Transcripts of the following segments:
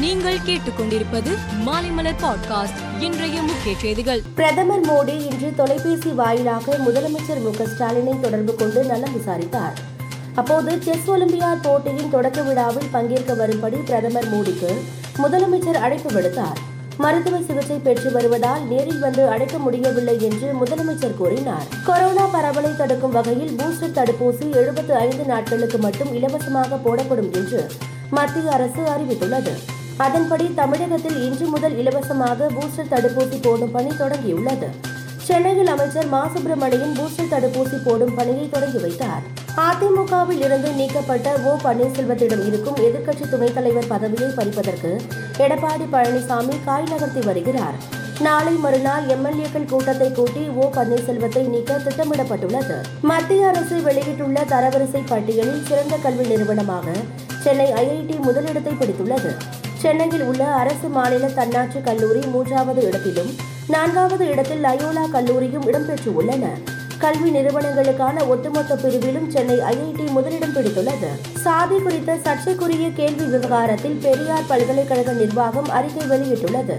நீங்கள் கேட்டுக்கொண்டிருப்பது மாலைமலர் பாட்காஸ்ட் இன்றைய முக்கிய செய்திகள். பிரதமர் மோடி இன்று தொலைபேசி வாயிலாக முதலமைச்சர் மு ஸ்டாலினை தொடர்பு கொண்டு நலம் விசாரித்தார். அப்போது செஸ் ஒலிம்பியாட் போட்டியின் தொடக்க விழாவில் பங்கேற்க வரும்படி பிரதமர் மோடிக்கு முதலமைச்சர் அழைப்பு விடுத்தார். மருத்துவ சிகிச்சை பெற்று வருவதால் நேரில் வந்து அழைக்க முடியவில்லை என்று முதலமைச்சர் கூறினார். கொரோனா பரவலை தடுக்கும் வகையில் பூஸ்டர் தடுப்பூசி எழுபத்து ஐந்து நாட்களுக்கு மட்டும் இலவசமாக போடப்படும் என்று மத்திய அரசு அறிவித்துள்ளது. அதன்படி தமிழகத்தில் இன்று முதல் இலவசமாக பூஸ்டர் தடுப்பூசி போடும் பணி தொடங்கியுள்ளது. சென்னையில் அமைச்சர் மா. சுப்பிரமணியன் பூஸ்டர் தடுப்பூசி போடும் பணியை தொடங்கி வைத்தார். அதிமுகவில் இருந்து நீக்கப்பட்ட ஓ. பன்னீர்செல்வத்திடம் இருக்கும் எதிர்க்கட்சி துணைத் தலைவர் பதவியை பறிப்பதற்கு எடப்பாடி பழனிசாமி காய் நகர்த்தி வருகிறார். நாளை மறுநாள் எம்எல்ஏக்கள் கூட்டத்தை கூட்டி ஓ. பன்னீர்செல்வத்தை நீக்க திட்டமிடப்பட்டுள்ளது. மத்திய அரசு வெளியிட்டுள்ள தரவரிசை பட்டியலில் சிறந்த கல்வி நிறுவனமாக சென்னை ஐஐடி முதலிடத்தை பிடித்துள்ளது. சென்னையில் உள்ள அரசு மாநில தன்னாட்சி கல்லூரி மூன்றாவது இடத்திலும் நான்காவது இடத்தில் லயோலா கல்லூரியும் இடம்பெற்றுள்ளன. கல்வி நிறுவனங்களுக்கான ஒட்டுமொத்த பிரிவிலும் சென்னை ஐஐடி முதலிடம் பிடித்துள்ளது. சாதி குறித்த சர்ச்சைக்குரிய கேள்வி விவகாரத்தில் பெரியார் பல்கலைக்கழக நிர்வாகம் அறிக்கை வெளியிட்டுள்ளது.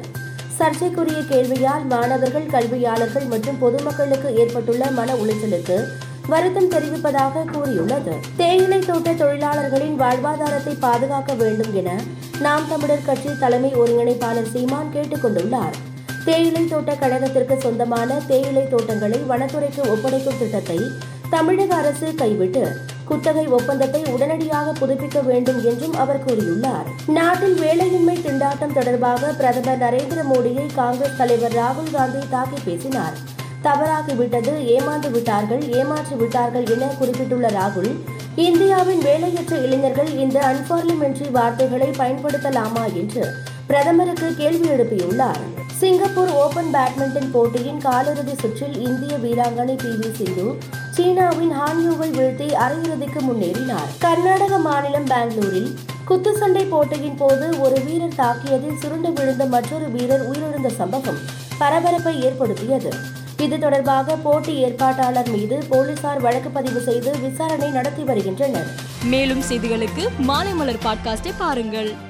சர்ச்சைக்குரிய கேள்வியால் மாணவர்கள் கல்வியாளர்கள் மற்றும் பொதுமக்களுக்கு ஏற்பட்டுள்ள மன உளைச்சலுக்கு வருத்தம் தெரிவிப்பதாக கூறியுள்ளது. தேயிலை தோட்ட தொழிலாளர்களின் வாழ்வாதாரத்தை பாதுகாக்க வேண்டும் என நாம் தமிழர் கட்சி தலைமை ஒருங்கிணைப்பாளர் சீமான் கேட்டுக் கொண்டுள்ளார். தேயிலை தோட்ட கழகத்திற்கு சொந்தமான தேயிலை தோட்டங்களை வனத்துறைக்கு ஒப்படைக்கும் திட்டத்தை தமிழக அரசு கைவிட்டு குத்தகை ஒப்பந்தத்தை உடனடியாக புதுப்பிக்க வேண்டும் என்றும் அவர் கூறியுள்ளார். நாட்டில் வேலையின்மை திண்டாட்டம் தொடர்பாக பிரதமர் நரேந்திர மோடியை காங்கிரஸ் தலைவர் ராகுல் காந்தி தாக்கி பேசினார். தவறாகிவிட்டது ஏமாந்து விட்டார்கள் ஏமாற்றி விட்டார்கள் என குறிப்பிட்டுள்ள ராகுல் இந்தியாவின் வேலையற்ற இளைஞர்கள் இந்த அன்பார்லிமெண்ட்ரி வார்த்தைகளை பயன்படுத்தலாமா என்று பிரதமருக்கு கேள்வி எழுப்பியுள்ளார். சிங்கப்பூர் ஓபன் பேட்மிண்டன் போட்டியின் காலிறுதி சுற்றில் இந்திய வீராங்கனை பி வி சிந்து சீனாவின் ஹான்யூவை வீழ்த்தி அரையிறுதிக்கு முன்னேறினார். கர்நாடக மாநிலம் பெங்களூரில் குத்துச்சண்டை போட்டியின் போது ஒரு வீரர் தாக்கியதில் சுருண்டு விழுந்த மற்றொரு வீரர் உயிரிழந்த சம்பவம் பரபரப்பை ஏற்படுத்தியது. இது தொடர்பாக போட்டி ஏற்பாட்டாளர் மீது போலீசார் வழக்கு பதிவு செய்து விசாரணை நடத்தி வருகின்றனர். மேலும் செய்திகளுக்கு மாலைமலர் பாட்காஸ்டை பாருங்கள்.